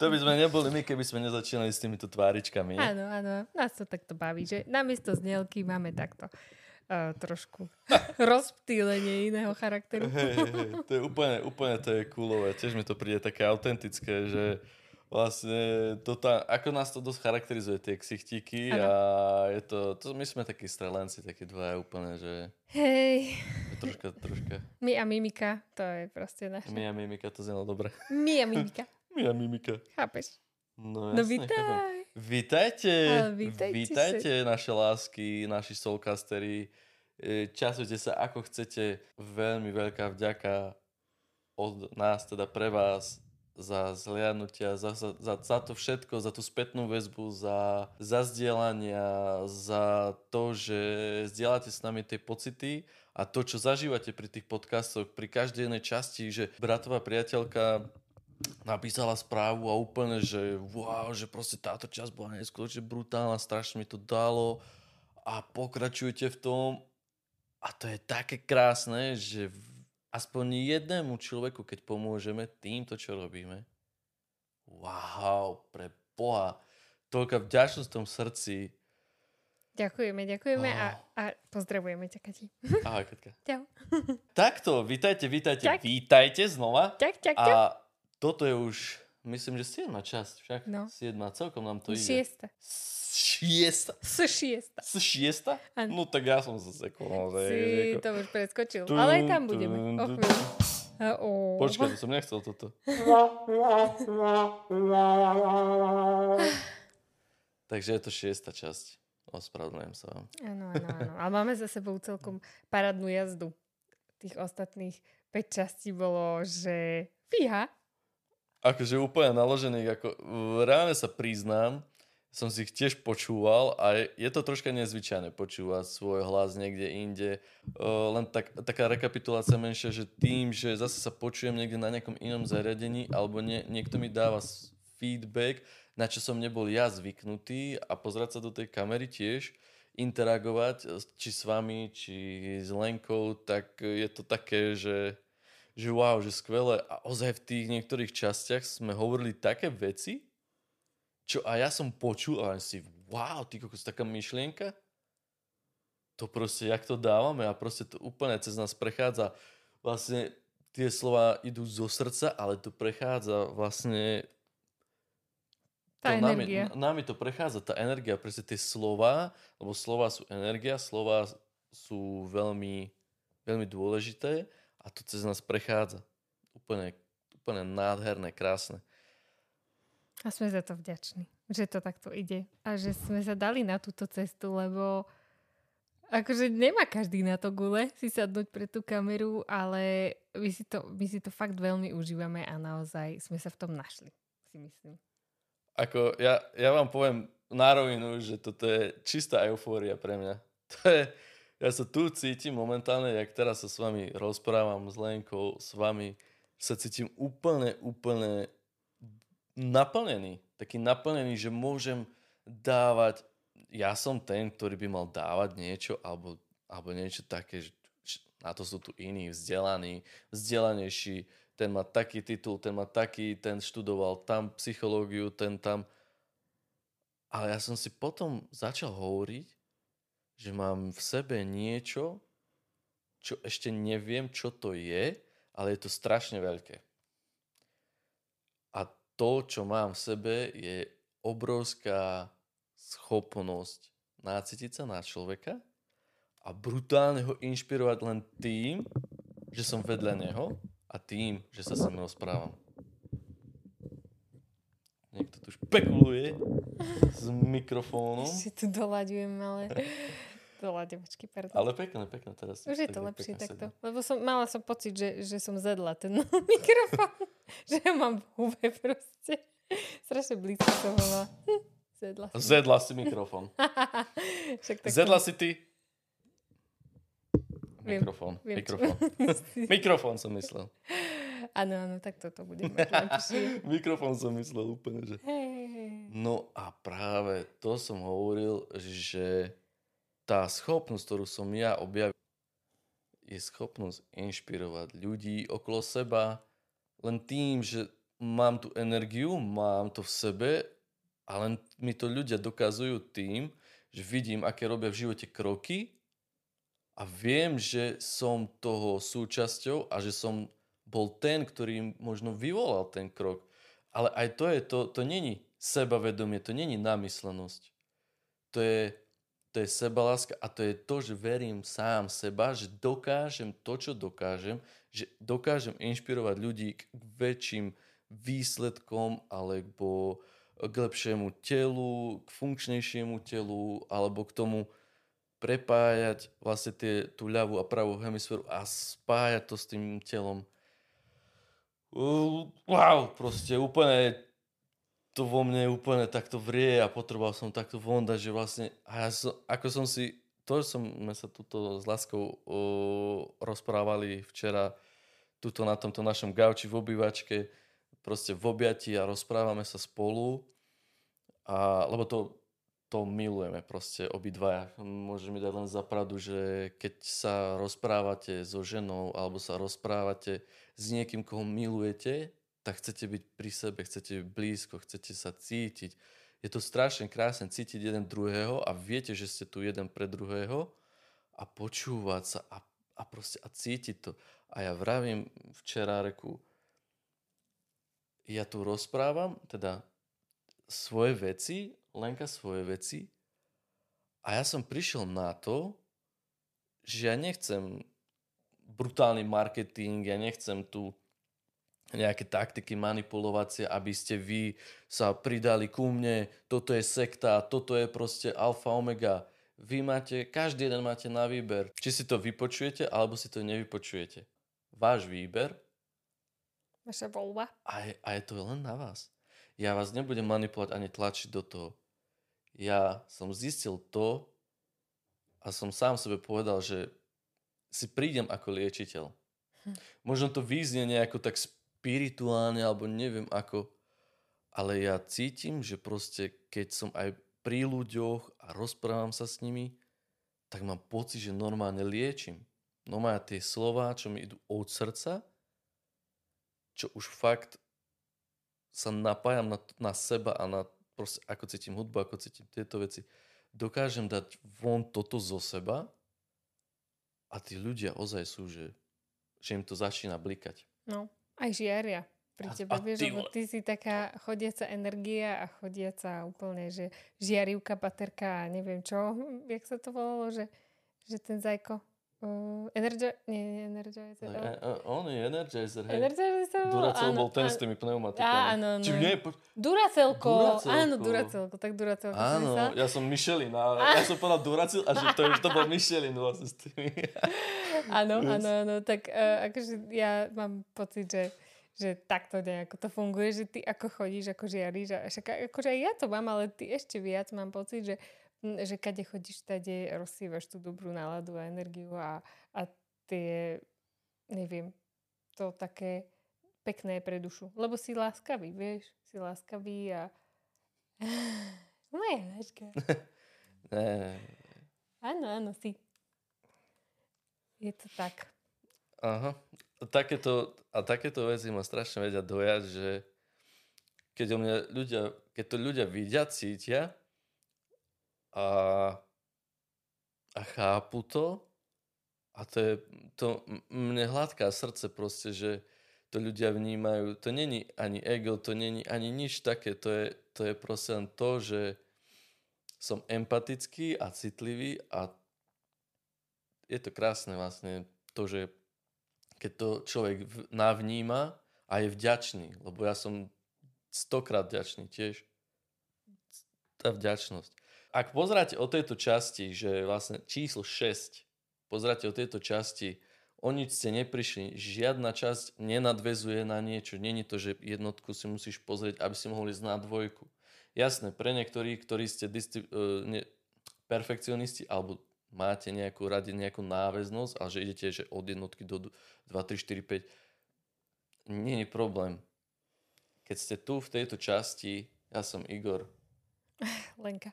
to by sme neboli my, keby sme nezačínali s týmito tváričkami. Nie? Áno, áno, nás to takto baví, že namiesto znielky máme takto uh, trošku rozptýlenie iného charakteru. Hej, hej, to je úplne, úplne to je coolové. Tiež mi to príde také autentické, že vlastne to tá, ako nás to dosť charakterizuje, tie ksichtíky Ano. a je to, to, my sme takí strelenci, takí dvaja úplne, že Hej, troška, troška. my a mimika, to je proste naše. My a Mimika, to znelo dobre. My a mimika, My a Mimika. chápeš? No, No jasne, chápem. vítaj. Vítajte, Ale vítajte vítajte naše lásky, naši soulcastery. E, Časujte sa ako chcete. Veľmi veľká vďaka od nás, teda pre vás, za zliadnutia, za, za, za, za to všetko, za tú spätnú väzbu, za, za zdieľania, za to, že zdieľate s nami tie pocity a to, čo zažívate pri tých podcastoch, pri každej jednej časti, že bratová priateľka napísala správu a úplne, že wow, že proste táto časť bola neskutočne brutálna, strašne mi to dalo a pokračujete v tom a to je také krásne, že aspoň jednému človeku, keď pomôžeme týmto, čo robíme, wow, pre Boha, toľká vďačnosť v tom srdci. Ďakujeme, ďakujeme a, Oh. a pozdravujeme ťa, Kati. Ahoj, Katka. Čau. Takto, vítajte, vítajte, Čak. vítajte znova. Čak, čak, čak. A toto je už, myslím, že 7 časť, však? No. 7, celkom nám to ide. Šiesta. S šiesta. S šiesta? Áno. No tak ja som sa sekol. Si to už preskočil. Tun, Ale aj tam budeme. tun, O tun. chvíľu. A, o. Počkaj, to som nechcel toto. Takže je to šiesta časť. Ospravedlňujem sa vám. Áno, áno, áno. Ale máme za sebou celkom parádnu jazdu. Tých ostatných 5 častí bolo, že fíha. Akože úplne naložených, ako reálne sa priznám, som si ich tiež počúval a je, je to troška nezvyčajné počúvať svoj hlas niekde inde. Uh, len tak, taká rekapitulácia menšia, že tým, že zase sa počujem niekde na nejakom inom zariadení alebo nie, niekto mi dáva feedback, na čo som nebol ja zvyknutý a pozerať sa do tej kamery tiež, interagovať či s vami, či s Lenkou, tak je to také, že že wow, že skvelé. A ozaj v tých niektorých častiach sme hovorili také veci, čo a ja som počul a len si, wow, ty kokos, taká myšlienka, to proste, jak to dávame? A proste to úplne cez nás prechádza. Vlastne tie slova idú zo srdca, ale to prechádza vlastne Tá to nami, nami to prechádza, tá energia, presne tie slova, lebo slova sú energia, slova sú veľmi, veľmi dôležité a to cez nás prechádza. Úplne, úplne nádherné, krásne. A sme za to vďační, že to takto ide. A že sme sa dali na túto cestu, lebo akože nemá každý na to gule si sadnúť pre tú kameru, ale my si, to, my si to fakt veľmi užívame a naozaj sme sa v tom našli, si myslím. Ako ja, ja vám poviem na rovinu, že toto je čistá eufória pre mňa. To je, ja sa tu cítim momentálne, jak teraz sa s vami rozprávam s Lenkou, s vami, sa cítim úplne, úplne naplnený. Taký naplnený, že môžem dávať, ja som ten, ktorý by mal dávať niečo, alebo, alebo niečo také, že na to sú tu iní, vzdelaní, vzdelanejší, ten má taký titul, ten má taký, ten študoval tam psychológiu, ten tam. Ale ja som si potom začal hovoriť, že mám v sebe niečo, čo ešte neviem, čo to je, ale je to strašne veľké. A to, čo mám v sebe, je obrovská schopnosť nácitiť sa na človeka a brutálne ho inšpirovať len tým, že som vedľa neho a tým, že sa s ním rozprávam. Niekto tu špekuluje s mikrofónom. Ešte tu doľaďujem, ale... Doľaďovačky, pardon. Ale pekné, pekné teraz. Už je to pekne lepšie takto. Lebo som, mala som pocit, že, že som zedla ten mikrofón. že ho mám v hube proste. Strašne blízko som ho mala. Zedla som. Zedla si mikrofón. Však tak Zedla si ty... Viem, Mikrofón. viem, Mikrofón. Mikrofón som myslel. Áno, áno, tak toto bude. Mikrofón som myslel úplne, že... Hej. No a práve to som hovoril, že tá schopnosť, ktorú som ja objavil, je schopnosť inšpirovať ľudí okolo seba len tým, že mám tú energiu, mám to v sebe a len mi to ľudia dokazujú tým, že vidím, aké robia v živote kroky a viem, že som toho súčasťou a že som bol ten, ktorý možno vyvolal ten krok. Ale aj to je, to, to není sebavedomie, to není namyslenosť. To je, to je sebaláska a to je to, že verím sám seba, že dokážem to, čo dokážem, že dokážem inšpirovať ľudí k väčším výsledkom alebo k lepšiemu telu, k funkčnejšiemu telu alebo k tomu prepájať vlastne tie, tú ľavú a pravú hemisféru a spájať to s tým telom. Wow, proste úplne to vo mne úplne takto vrie a potreboval som takto vonda, že vlastne, a ja som, ako som si, to som sme sa tuto s Láskou uh, rozprávali včera tuto na tomto našom gauči v obývačke, proste v objati a rozprávame sa spolu, a, lebo to, to milujeme proste obidvaja. Môže mi dať len za pravdu, že keď sa rozprávate so ženou alebo sa rozprávate s niekým, koho milujete, tak chcete byť pri sebe, chcete byť blízko, chcete sa cítiť. Je to strašne krásne cítiť jeden druhého a viete, že ste tu jeden pre druhého a počúvať sa a, a proste a cítiť to. A ja vravím včera reku, ja tu rozprávam, teda svoje veci, Lenka svoje veci a ja som prišiel na to, že ja nechcem brutálny marketing, ja nechcem tu nejaké taktiky manipulovacie, aby ste vy sa pridali ku mne, toto je sekta, toto je proste alfa omega. Vy máte, každý jeden máte na výber, či si to vypočujete, alebo si to nevypočujete. Váš výber. Vaša voľba. A je, a je to len na vás. Ja vás nebudem manipulovať ani tlačiť do toho. Ja som zistil to a som sám sebe povedal, že si prídem ako liečiteľ. Hm. Možno to význie nejako tak spirituálne alebo neviem ako, ale ja cítim, že proste keď som aj pri ľuďoch a rozprávam sa s nimi, tak mám pocit, že normálne liečím. Normálne tie slova, čo mi idú od srdca, čo už fakt sa napájam na, na seba a na proste, ako cítim hudbu, ako cítim tieto veci. Dokážem dať von toto zo seba a tí ľudia ozaj sú, že, že im to začína blikať. No. Aj žiaria pri tebe, a, a vieš, ty, lebo ty si taká chodiaca energia a chodiaca úplne, že žiarivka, baterka a neviem čo, jak sa to volalo, že, že ten zajko. Uh, energi- nie, nie, Energizer. No, uh, on je Energizer, hej. Energizer sa Duracell bol ten s tými pneumatikami. Áno, áno. Či nie? Po... Duracelko. Duracelko. Áno, Duracelko. Tak Duracelko. Áno, ja som Michelin. A ja som povedal Duracell a že to, to bol Michelin vlastne s tými. áno, áno, áno. Tak uh, akože ja mám pocit, že že takto nejako to funguje, že ty ako chodíš, ako žiariš a však akože aj ja to mám, ale ty ešte viac mám pocit, že, že kade chodíš, tade rozsývaš tú dobrú náladu a energiu a, a tie, neviem, to také pekné pre dušu. Lebo si láskavý, vieš, si láskavý a moja láška. Áno, áno, si. Je to tak. Aha. Takéto, a takéto veci ma strašne vedia dojať, že keď, o mňa ľudia, keď to ľudia vidia, cítia a, a chápu to, a to je, to mne hladká srdce proste, že to ľudia vnímajú, to není ani ego, to není ani nič také, to je, to je proste len to, že som empatický a citlivý a je to krásne vlastne to, že keď to človek navníma a je vďačný, lebo ja som stokrát vďačný tiež. Tá vďačnosť. Ak pozráte o tejto časti, že vlastne číslo 6, pozráte o tejto časti, o nič ste neprišli, žiadna časť nenadvezuje na niečo. Není to, že jednotku si musíš pozrieť, aby si mohli ísť na dvojku. Jasné, pre niektorých, ktorí ste disti- uh, ne, perfekcionisti alebo máte nejakú rade, nejakú náväznosť, ale že idete že od jednotky do 2, 3, 4, 5, nie problém. Keď ste tu v tejto časti, ja som Igor. Lenka.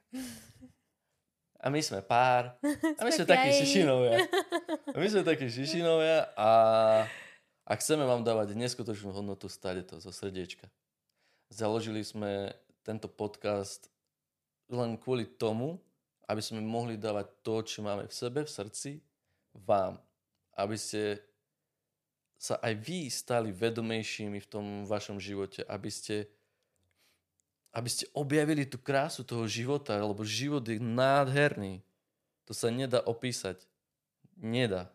A my sme pár. A my sme takí šišinovia. A my sme takí šišinovia a, A chceme vám dávať neskutočnú hodnotu, stade to zo srdiečka. Založili sme tento podcast len kvôli tomu, aby sme mohli dávať to, čo máme v sebe, v srdci, vám. Aby ste sa aj vy stali vedomejšími v tom vašom živote, aby ste, aby ste objavili tú krásu toho života, lebo život je nádherný. To sa nedá opísať. Nedá.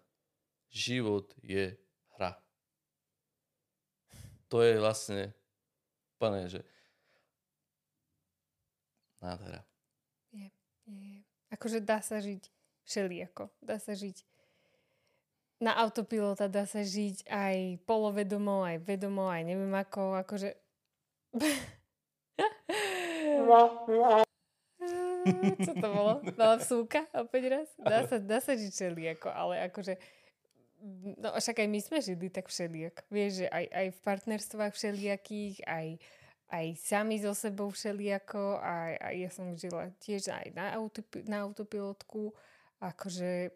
Život je hra. To je vlastne úplne, že nádhera. Je, je. Akože dá sa žiť všelijako. Dá sa žiť na autopilota, dá sa žiť aj polovedomo, aj vedomo, aj neviem ako, akože... Čo to bolo? Mala vsúka opäť raz? Dá sa, dá sa žiť všelijako, ale akože No však aj my sme žili tak všelijak. Vieš, že aj, aj v partnerstvách všelijakých, aj, aj sami so sebou všelijako, aj ja som žila tiež aj na, autopi- na autopilotku. Akože...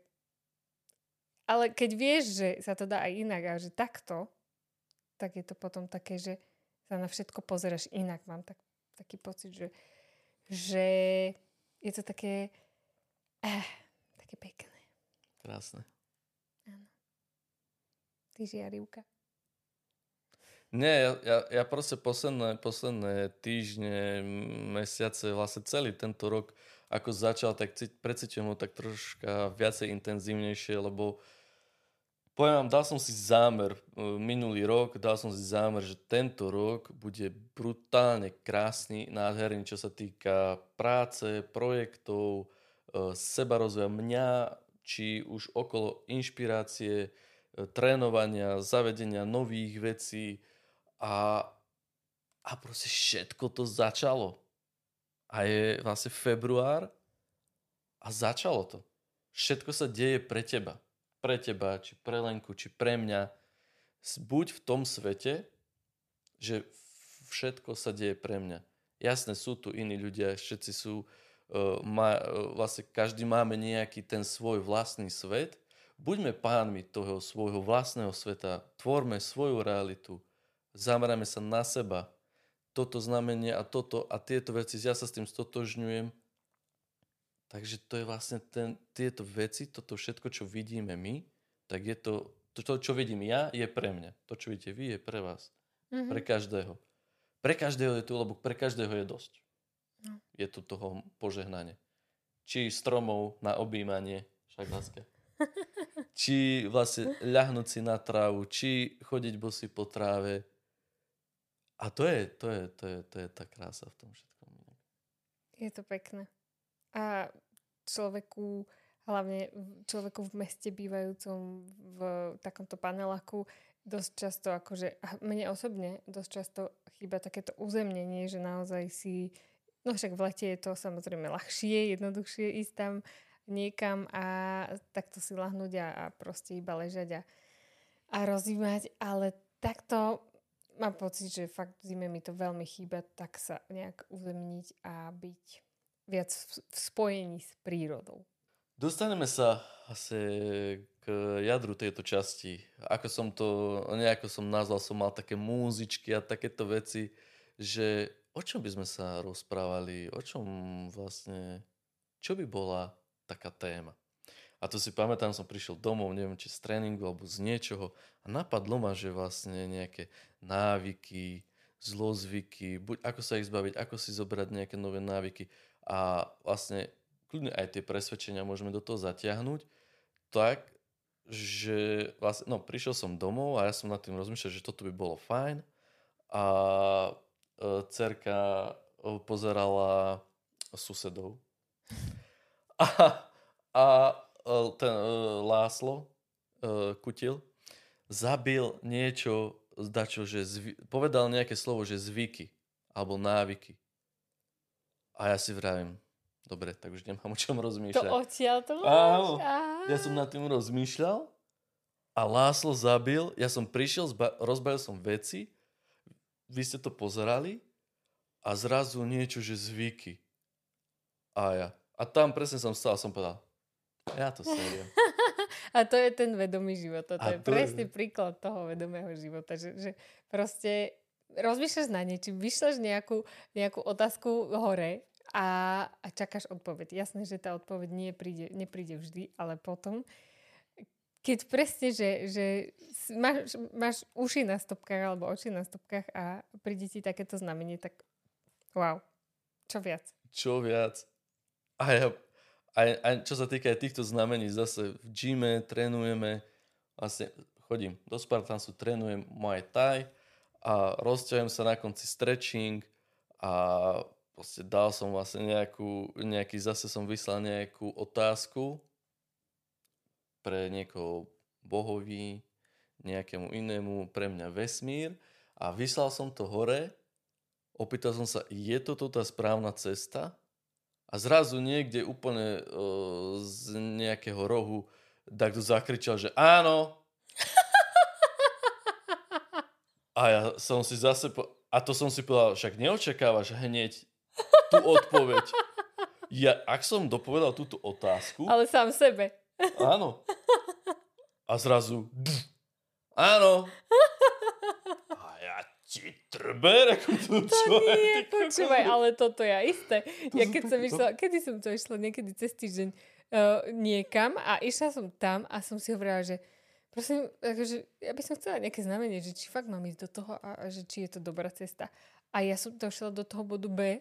Ale keď vieš, že sa to dá aj inak a že takto, tak je to potom také, že sa na všetko pozeráš inak. Mám tak, taký pocit, že, že je to také eh, také pekné. Krásne. Ty žiarivka. Nie, ja, ja, ja proste posledné, posledné týždne, mesiace, vlastne celý tento rok, ako začal, tak precítim ho tak troška viacej intenzívnejšie, lebo poviem vám, dal som si zámer e, minulý rok, dal som si zámer, že tento rok bude brutálne krásny, nádherný, čo sa týka práce, projektov, e, seba rozvoja mňa, či už okolo inšpirácie, trénovania, zavedenia nových vecí a, a proste všetko to začalo. A je vlastne február a začalo to. Všetko sa deje pre teba. Pre teba, či pre Lenku, či pre mňa. Buď v tom svete, že všetko sa deje pre mňa. Jasné, sú tu iní ľudia, všetci sú, uh, má, uh, vlastne každý máme nejaký ten svoj vlastný svet, Buďme pánmi toho svojho vlastného sveta, tvorme svoju realitu, zamerajme sa na seba. Toto znamenie a toto a tieto veci, ja sa s tým stotožňujem. Takže to je vlastne ten, tieto veci, toto všetko, čo vidíme my, tak je to, to, to čo vidím ja, je pre mňa. To, čo vidíte vy, je pre vás. Mm-hmm. Pre každého. Pre každého je tu, lebo pre každého je dosť. No. Je tu toho požehnanie. Či stromov na objímanie, však láska. či vlastne ľahnúť si na trávu, či chodiť bosy po tráve. A to je, to je, to je, to je tá krása v tom všetkom. Je to pekné. A človeku, hlavne človeku v meste bývajúcom v takomto paneláku, dosť často, akože mne osobne dosť často chýba takéto uzemnenie, že naozaj si, no však v lete je to samozrejme ľahšie, jednoduchšie ísť tam niekam a takto si lahnúť a, a proste iba ležať a, a rozímať, ale takto mám pocit, že fakt zime mi to veľmi chýba, tak sa nejak uzemniť a byť viac v, spojení s prírodou. Dostaneme sa asi k jadru tejto časti. Ako som to, nejako som nazval, som mal také múzičky a takéto veci, že o čom by sme sa rozprávali, o čom vlastne, čo by bola taká téma. A to si pamätám, som prišiel domov, neviem, či z tréningu alebo z niečoho a napadlo ma, že vlastne nejaké návyky, zlozvyky, buď ako sa ich zbaviť, ako si zobrať nejaké nové návyky a vlastne kľudne aj tie presvedčenia môžeme do toho zatiahnuť, tak, že vlastne, no prišiel som domov a ja som nad tým rozmýšľal, že toto by bolo fajn a e, cerka e, pozerala susedov a, a e, ten uh, Láslo uh, Kutil zabil niečo, zdačo, že zvy, povedal nejaké slovo, že zvyky alebo návyky. A ja si vravím, dobre, tak už nemám o čom rozmýšľať. To odtiaľ to Áno, ja som nad tým rozmýšľal a Láslo zabil, ja som prišiel, zba- rozbalil som veci, vy ste to pozerali a zrazu niečo, že zvyky. A ja, a tam presne som stal a som povedal, ja to seriem. A to je ten vedomý život. To A je to je- presný príklad toho vedomého života. Že, že proste rozmýšľaš na niečím, vyšleš nejakú, nejakú otázku hore a, a čakáš odpoveď. Jasné, že tá odpoveď nie príde, nepríde vždy, ale potom, keď presne, že, že máš, máš uši na stopkách alebo oči na stopkách a príde ti takéto znamenie, tak wow, čo viac. čo viac. A ja, aj, aj čo sa týka aj týchto znamení, zase v gyme trénujeme, vlastne chodím do Spartansu, trénujem Muay Thai a rozťahujem sa na konci stretching a proste dal som vlastne nejakú, nejaký, zase som vyslal nejakú otázku pre niekoho bohový, nejakému inému, pre mňa vesmír a vyslal som to hore opýtal som sa, je toto tá správna cesta? A zrazu niekde úplne uh, z nejakého rohu takto zakričal, že áno. A ja som si zase... Po... A to som si povedal, však neočakávaš hneď tú odpoveď. Ja, ak som dopovedal túto otázku, Ale sám sebe. áno. A zrazu... Pff, áno. A ja ti trber, ako tu To nie, počúvaj, ale toto ja isté. Ja keď som išla, kedy som to išla, niekedy cez týždeň uh, niekam a išla som tam a som si hovorila, že prosím, akože, ja by som chcela nejaké znamenie, že či fakt mám ísť do toho a, a že či je to dobrá cesta. A ja som došla do toho bodu B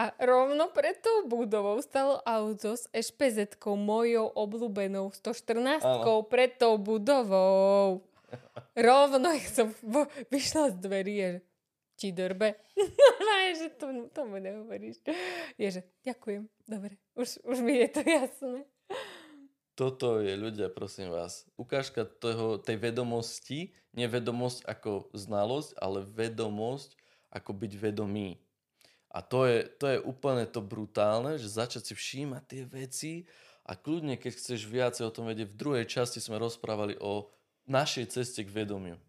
a rovno pred tou budovou stalo auto s ešpezetkou mojou obľúbenou 114 pred tou budovou. Rovno som vyšla z dverí a že ti drbe. No že to, tomu neuveríš. Je, že ďakujem, dobre, už, už mi je to jasné. Toto je ľudia, prosím vás. Ukážka toho, tej vedomosti, nevedomosť ako znalosť, ale vedomosť ako byť vedomý. A to je, to je úplne to brutálne, že začať si všímať tie veci a kľudne, keď chceš viacej o tom vedieť, v druhej časti sme rozprávali o našej ceste k vedomiu.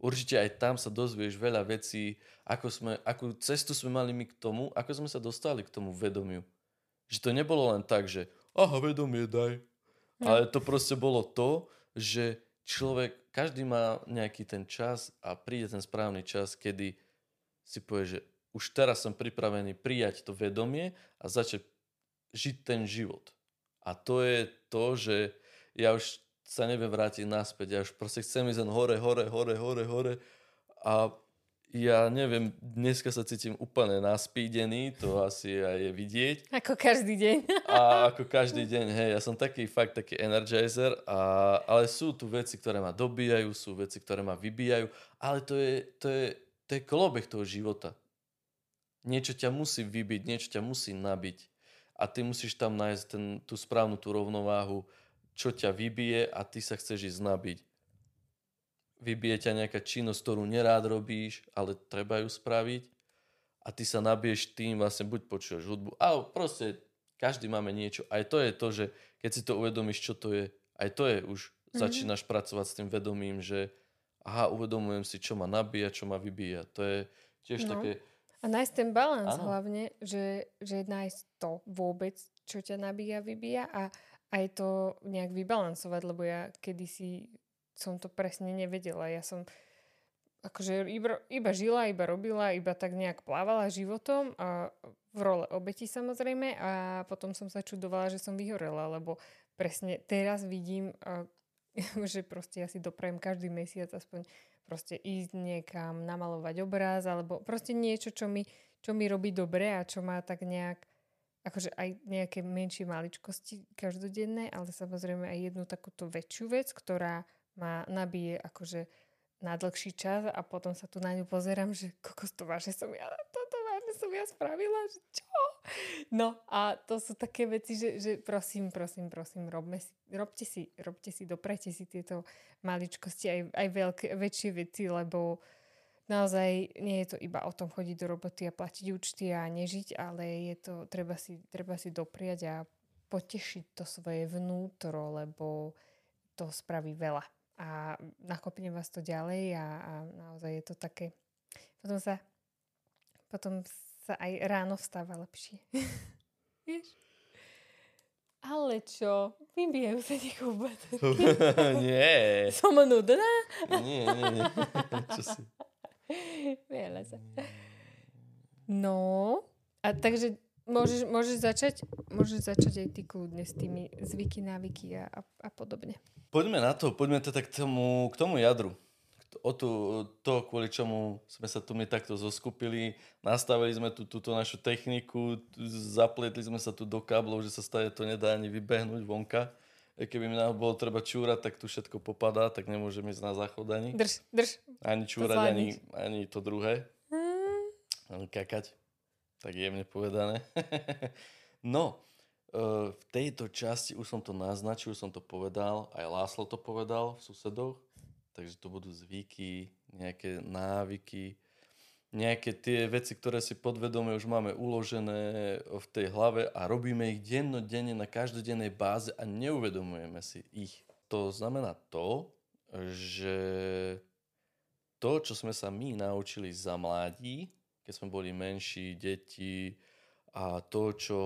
Určite aj tam sa dozvieš veľa vecí, ako sme, akú cestu sme mali my k tomu, ako sme sa dostali k tomu vedomiu. Že to nebolo len tak, že aha, vedomie daj. Ale to proste bolo to, že človek, každý má nejaký ten čas a príde ten správny čas, kedy si povie, že už teraz som pripravený prijať to vedomie a začať žiť ten život. A to je to, že ja už sa neviem vrátiť naspäť. Ja už proste chcem ísť hore, hore, hore, hore, hore. A ja neviem, dneska sa cítim úplne naspídený, to asi aj je vidieť. Ako každý deň. A ako každý deň, hej, ja som taký fakt taký energizer, a, ale sú tu veci, ktoré ma dobíjajú, sú veci, ktoré ma vybíjajú, ale to je, to je, to je kolobeh toho života. Niečo ťa musí vybiť, niečo ťa musí nabiť a ty musíš tam nájsť ten, tú správnu tú rovnováhu, čo ťa vybije a ty sa chceš ísť nabiť. Vybije ťa nejaká činnosť, ktorú nerád robíš, ale treba ju spraviť a ty sa nabiješ tým, vlastne buď počuješ hudbu, ale proste každý máme niečo. Aj to je to, že keď si to uvedomíš, čo to je, aj to je už, mm-hmm. začínaš pracovať s tým vedomím, že aha, uvedomujem si, čo ma nabíja, čo ma vybíja. To je tiež No. také, A nájsť ten balans hlavne, že, že nájsť to vôbec, čo ťa nabíja, vybíja a aj to nejak vybalansovať, lebo ja kedysi som to presne nevedela. Ja som akože iba, iba žila, iba robila, iba tak nejak plávala životom a v role obeti samozrejme a potom som sa čudovala, že som vyhorela, lebo presne teraz vidím, že proste ja si doprajem každý mesiac aspoň proste ísť niekam, namalovať obraz alebo proste niečo, čo mi, čo mi robí dobre a čo má tak nejak akože aj nejaké menšie maličkosti každodenné, ale samozrejme aj jednu takúto väčšiu vec, ktorá ma nabije akože na dlhší čas a potom sa tu na ňu pozerám, že kokos to vážne som ja, toto vážne som ja spravila, že čo? No a to sú také veci, že, že prosím, prosím, prosím, robme si, robte si, robte si, doprajte si tieto maličkosti, aj, aj veľké, väčšie veci, lebo naozaj nie je to iba o tom chodiť do roboty a platiť účty a nežiť, ale je to, treba si, treba si dopriať a potešiť to svoje vnútro, lebo to spraví veľa. A nakopne vás to ďalej a, a naozaj je to také... Potom sa, potom sa aj ráno vstáva lepšie. Vieš? Ale čo? Vybijajú sa niekoho nie. Som nudná? nie, nie, nie. Čo si? Veľa sa. No, a takže môžeš, môžeš, začať, môžeš začať aj ty kľudne s tými zvyky, návyky a, a, a podobne. Poďme na to, poďme teda k tomu, k tomu jadru. O tu, to, kvôli čomu sme sa tu my takto zoskupili, nastavili sme tu túto našu techniku, zapletli sme sa tu do káblov, že sa stále to nedá ani vybehnúť vonka. E keby mi nám bolo treba čúrať, tak tu všetko popadá, tak nemôžem ísť na záchod ani. Drž, drž. Ani čúrať, ani, ani to druhé. Hmm. Ani kakať. Tak jemne povedané. no, e, v tejto časti už som to naznačil, som to povedal, aj Láslo to povedal v susedoch, takže to budú zvyky, nejaké návyky, nejaké tie veci, ktoré si podvedome už máme uložené v tej hlave a robíme ich dennodenne na každodennej báze a neuvedomujeme si ich. To znamená to, že to, čo sme sa my naučili za mladí, keď sme boli menší, deti a to, čo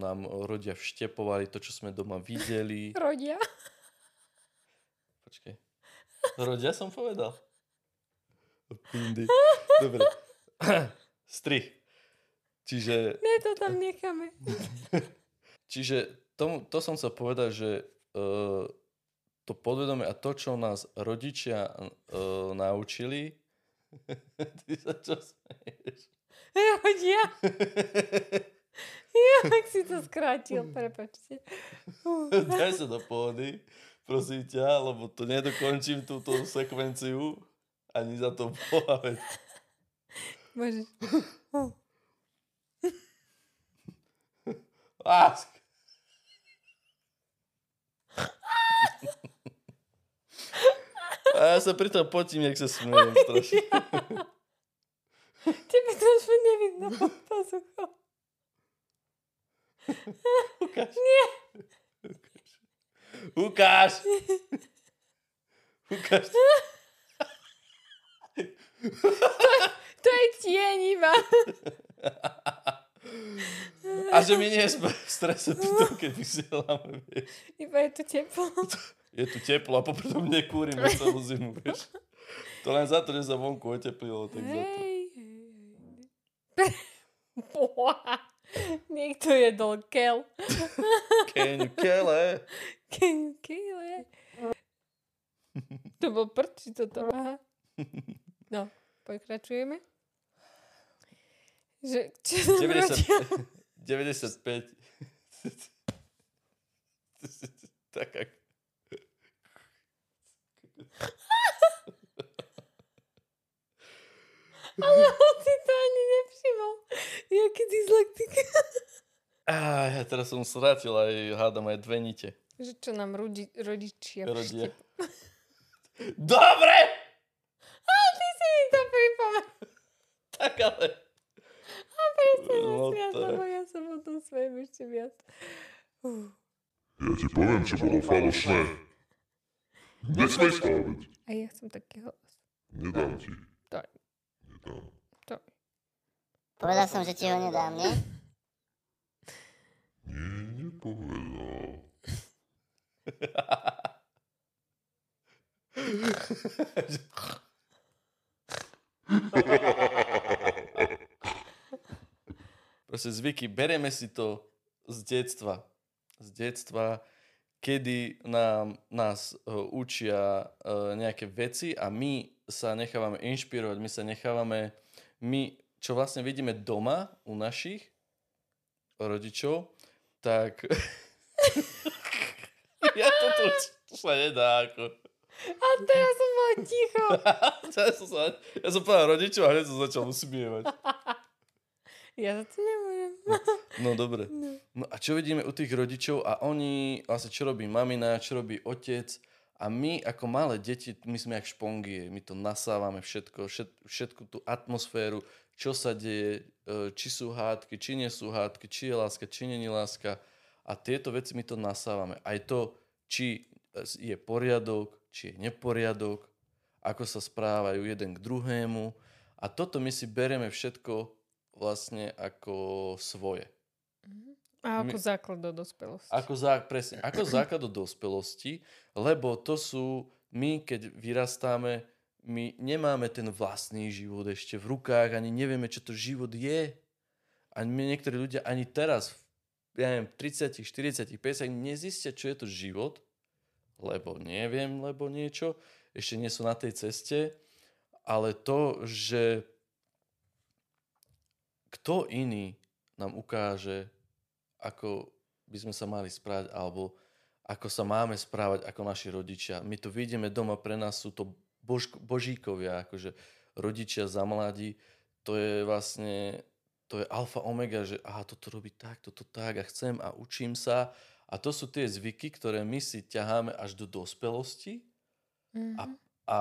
nám rodia vštepovali, to, čo sme doma videli. Rodia? Počkej. Rodia som povedal. Pindy. Dobre. Strich. Čiže... Ne, to tam necháme. Čiže tomu, to som chcel povedať, že uh, to podvedomie a to, čo nás rodičia uh, naučili... Ty sa čo smeješ? Rodia. ja, ak si to skrátil, prepačte. Daj sa do pohody prosím ťa, lebo to nedokončím túto sekvenciu ani za to boha. Môžeš. Lásk. A ja sa pri tom potím, jak sa smejem strašne. Tebe to už nevidno pod pazuchou. Ukáž. Nie. Ukáž. Ukáž. To je tieň iba. A že mi nie je tuto, keď vysielame, vieš. Iba je tu teplo. Je tu teplo a popri tom nekúrime celú zimu, vieš. To len za to, že sa vonku oteplilo, tak za to. Boha. Niekto jedol kel. Keňu kele. Keňu kele. To bol prd, či toto? Aha. No, pokračujeme. Že, čo nám 90, 95. tak Ale on si to ani nevšimol. Jaký dyslektik. Á, ja teraz som srátil aj, hádam aj dve nite. Že čo nám rodi, rodičia Rodia. Dobre! A ty si mi to pripomenul. Tak ale... A presne No to lebo ja sa potom smejem ešte viac. Uh. Ja ti poviem, čo bolo falošné. Nesmej spávať. A ja chcem taký hlas. Nedám ti. Daj. Nedám. Daj. Povedal som, že ti ho nedám, nie? Nie, nepovedal. Proste zvyky, bereme si to z detstva. Z detstva, kedy nám, nás uh, učia uh, nejaké veci a my sa nechávame inšpirovať, my sa nechávame, my, čo vlastne vidíme doma u našich rodičov, tak ja to tu to sa nedá ako. A teraz som bol ticho. ja, som sa, ja som povedal rodičov a hneď som začal usmievať. Ja to nemôžem. No dobre. No a čo vidíme u tých rodičov a oni, vlastne čo robí mamina, čo robí otec a my ako malé deti, my sme jak špongie, my to nasávame všetko, všet, všetku tú atmosféru, čo sa deje, e, či sú hádky, či nie sú hádky, či je láska, či nie je láska a tieto veci my to nasávame. Aj to, či je poriadok, či je neporiadok, ako sa správajú jeden k druhému a toto my si bereme všetko vlastne ako svoje. A ako My- základ do dospelosti. Ako, zá, presne, ako základ do dospelosti, lebo to sú, my keď vyrastáme, my nemáme ten vlastný život ešte v rukách, ani nevieme, čo to život je. Ani my niektorí ľudia ani teraz, ja neviem, 30, 40, 50 nezistia, čo je to život, lebo neviem, lebo niečo, ešte nie sú na tej ceste, ale to, že kto iný nám ukáže, ako by sme sa mali správať, alebo ako sa máme správať ako naši rodičia. My to vidíme doma, pre nás sú to bož, božíkovia, akože rodičia za mladí, to je vlastne, to je alfa omega, že aha, toto robí tak, toto tak a chcem a učím sa. A to sú tie zvyky, ktoré my si ťaháme až do dospelosti Mhm. a, a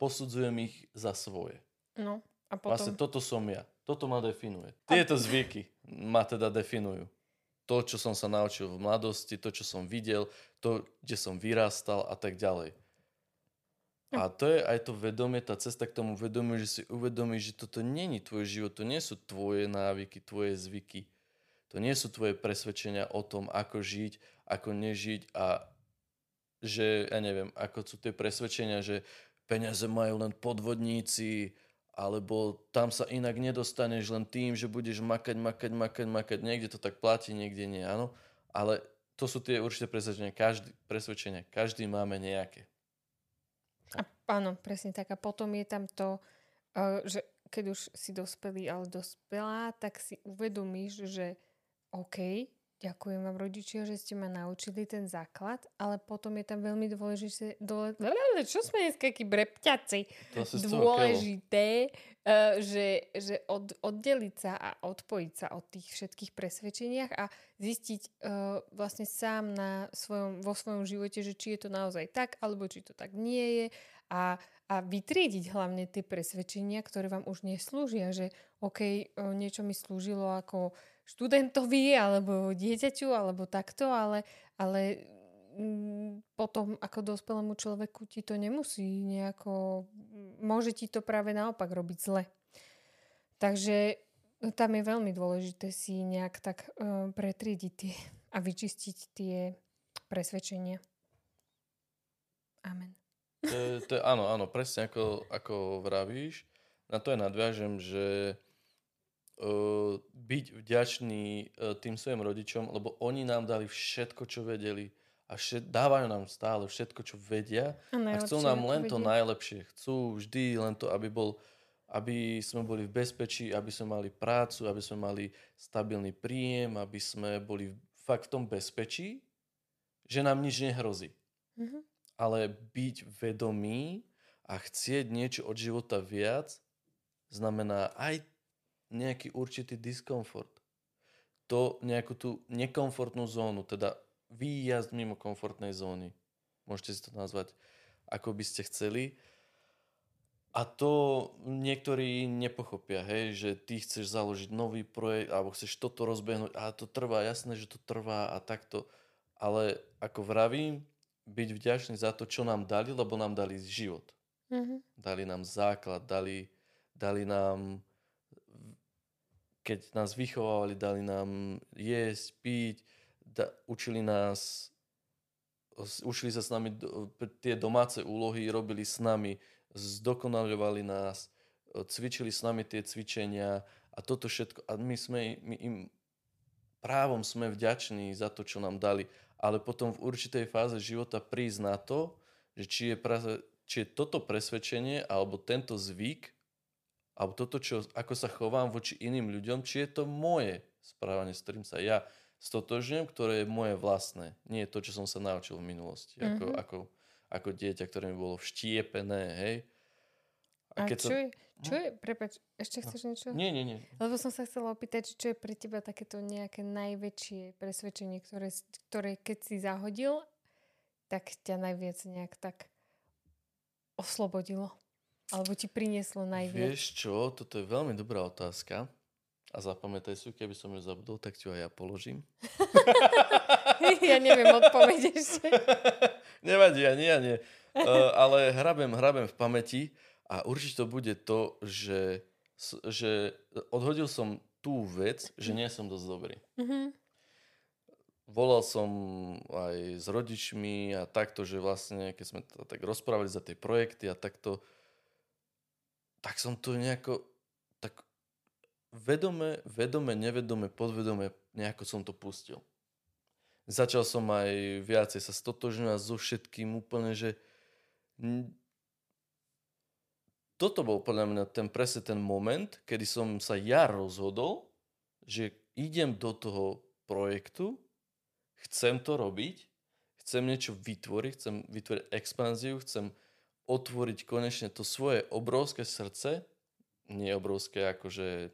posudzujem ich za svoje. No, a Vlastne potom... toto som ja. Toto ma definuje. Tieto zvyky ma teda definujú. To, čo som sa naučil v mladosti, to, čo som videl, to, kde som vyrastal a tak ďalej. A to je aj to vedomie, tá cesta k tomu vedomiu, že si uvedomíš, že toto není tvoj život, to nie sú tvoje návyky, tvoje zvyky. To nie sú tvoje presvedčenia o tom, ako žiť, ako nežiť a že, ja neviem, ako sú tie presvedčenia, že peniaze majú len podvodníci, alebo tam sa inak nedostaneš len tým, že budeš makať, makať, makať, makať. Niekde to tak platí, niekde nie, áno. Ale to sú tie určité presvedčenia. Každý, presvedčenia. Každý máme nejaké. A, áno, presne tak. A potom je tam to, uh, že keď už si dospelý, ale dospelá, tak si uvedomíš, že OK, ďakujem vám rodičia, že ste ma naučili ten základ, ale potom je tam veľmi dôležité, dole, čo sme dneska takí brepťaci, dôležité, uh, že, že od, oddeliť sa a odpojiť sa od tých všetkých presvedčeniach a zistiť uh, vlastne sám na svojom, vo svojom živote, že či je to naozaj tak, alebo či to tak nie je a, a vytriediť hlavne tie presvedčenia, ktoré vám už neslúžia, že OK, uh, niečo mi slúžilo ako študentovi alebo dieťaťu alebo takto, ale, ale mm, potom ako dospelému človeku ti to nemusí nejako, môže ti to práve naopak robiť zle. Takže no, tam je veľmi dôležité si nejak tak uh, pretriediť tie a vyčistiť tie presvedčenia. Amen. To je, to je, áno, áno, presne ako, ako vravíš. Na to aj nadviažem, že byť vďačný uh, tým svojim rodičom, lebo oni nám dali všetko, čo vedeli a všet, dávajú nám stále všetko, čo vedia A, a chcú nám len to vedia. najlepšie. Chcú vždy len to, aby bol aby sme boli v bezpečí, aby sme mali prácu, aby sme mali stabilný príjem, aby sme boli fakt v tom bezpečí, že nám nič nehrozí. Mhm. Ale byť vedomý a chcieť niečo od života viac znamená aj nejaký určitý diskomfort. To nejakú tú nekomfortnú zónu, teda výjazd mimo komfortnej zóny. Môžete si to nazvať, ako by ste chceli. A to niektorí nepochopia, hej, že ty chceš založiť nový projekt alebo chceš toto rozbehnúť a to trvá, jasné, že to trvá a takto. Ale ako vravím, byť vďačný za to, čo nám dali, lebo nám dali život. Mhm. Dali nám základ, dali, dali nám, keď nás vychovávali, dali nám jesť, piť, da, učili nás, učili sa s nami do, tie domáce úlohy, robili s nami, zdokonaľovali nás, e, cvičili s nami tie cvičenia a toto všetko. A my sme my im právom sme vďační za to, čo nám dali. Ale potom v určitej fáze života prísť na to, že či je, či je toto presvedčenie alebo tento zvyk alebo toto, čo, ako sa chovám voči iným ľuďom, či je to moje správanie, s ktorým sa ja stotožňujem, ktoré je moje vlastné. Nie je to, čo som sa naučil v minulosti. Mm-hmm. Ako, Mhm. ako, ako dieťa, ktoré mi bolo vštiepené, hej. A čo sa... je, čo je, prepač, ešte chceš niečo? Nie, nie, nie. Lebo som sa chcela opýtať, čo je pre teba takéto nejaké najväčšie presvedčenie, ktoré, ktoré keď si zahodil, tak ťa najviac nejak tak oslobodilo. Alebo ti prinieslo najviac. Vieš čo, toto je veľmi dobrá otázka. A zapamätaj si, keby som ju zabudol, tak ti ju aj ja položím. ja neviem odpoveď ešte. Nevadí, ani ja nie. Uh, ale hrabem, hrabem v pamäti a určite to bude to, že, že odhodil som tú vec, že nie som dosť dobrý. Mhm. volal som aj s rodičmi a takto, že vlastne, keď sme tak rozprávali za tie projekty a takto, tak som to nejako, tak vedome, vedome, nevedome, podvedome, nejako som to pustil. Začal som aj viacej sa stotožňovať so všetkým úplne, že toto bol podľa mňa ten presne ten moment, kedy som sa ja rozhodol, že idem do toho projektu, chcem to robiť, chcem niečo vytvoriť, chcem vytvoriť expanziu, chcem otvoriť konečne to svoje obrovské srdce, nie obrovské akože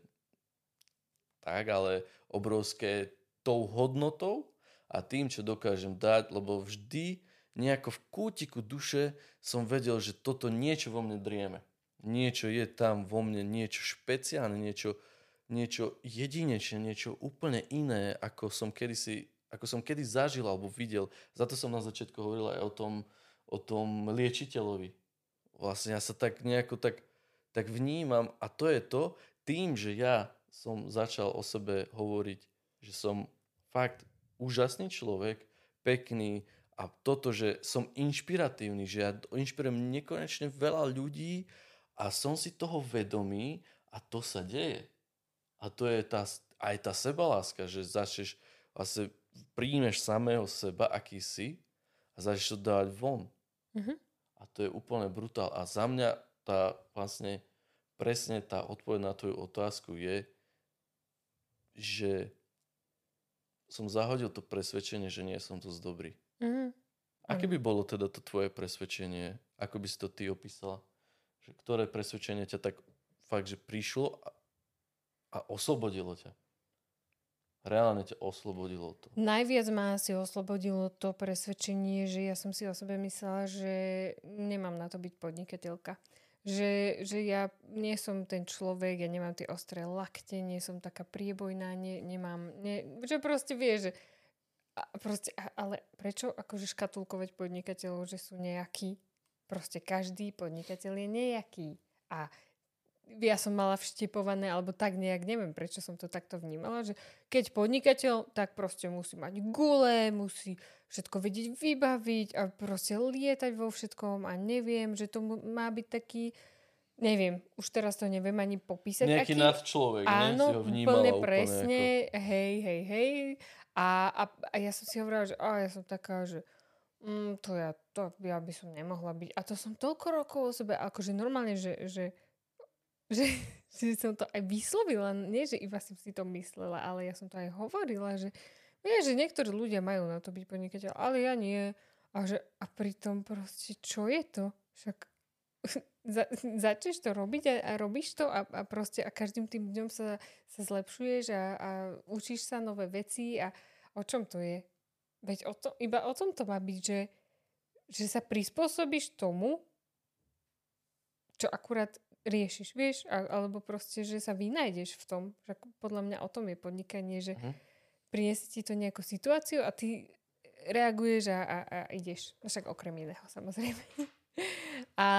tak, ale obrovské tou hodnotou a tým, čo dokážem dať, lebo vždy nejako v kútiku duše som vedel, že toto niečo vo mne drieme niečo je tam vo mne, niečo špeciálne, niečo, niečo jedinečné, niečo úplne iné, ako som kedysi, ako som kedy zažil alebo videl. Za to som na začiatku hovoril aj o tom, o tom liečiteľovi. Vlastne ja sa tak nejako tak, tak vnímam a to je to, tým, že ja som začal o sebe hovoriť, že som fakt úžasný človek, pekný a toto, že som inšpiratívny, že ja inšpirujem nekonečne veľa ľudí a som si toho vedomý a to sa deje. A to je tá, aj tá sebaláska, že začneš, vlastne príjmeš samého seba, aký si a začneš to dávať von. Mm-hmm. A to je úplne brutál. A za mňa tá vlastne presne tá odpoveď na tvoju otázku je, že som zahodil to presvedčenie, že nie som dosť dobrý. Mm-hmm. Aké by bolo teda to tvoje presvedčenie? Ako by si to ty opísala? Že ktoré presvedčenie ťa tak fakt, že prišlo a, a oslobodilo ťa? Reálne ťa oslobodilo to. Najviac ma asi oslobodilo to presvedčenie, že ja som si o sebe myslela, že nemám na to byť podnikateľka. Že, že ja nie som ten človek, ja nemám tie ostré lakte, nie som taká priebojná, nie, nemám, nie, že proste vie, že a proste, ale prečo akože škatulkovať podnikateľov, že sú nejakí? Proste každý podnikateľ je nejaký. A ja som mala vštepované, alebo tak nejak, neviem prečo som to takto vnímala, že keď podnikateľ, tak proste musí mať gule, musí všetko vedieť vybaviť a proste lietať vo všetkom a neviem, že to má byť taký, neviem, už teraz to neviem ani popísať. Nejaký aký... nadčlovek, Áno, ne? Si ho úplne presne, ako... hej, hej, hej. A, a, a ja som si hovorila, že a ja som taká, že mm, to, ja, to ja by som nemohla byť. A to som toľko rokov o sebe, akože normálne, že, že, že, že som to aj vyslovila. Nie, že iba som si to myslela, ale ja som to aj hovorila, že vie, že niektorí ľudia majú na to byť podnikateľ, ale ja nie. A, že, a pritom proste, čo je to? Však za, začneš to robiť a, a robíš to a, a proste a každým tým dňom sa, sa zlepšuješ a, a učíš sa nové veci a o čom to je? Veď o to, iba o tom to má byť, že, že sa prispôsobíš tomu, čo akurát riešiš, vieš? Alebo proste, že sa vynájdeš v tom. Že podľa mňa o tom je podnikanie, že uh-huh. priniesie ti to nejakú situáciu a ty reaguješ a, a, a ideš. No však okrem iného, samozrejme. a,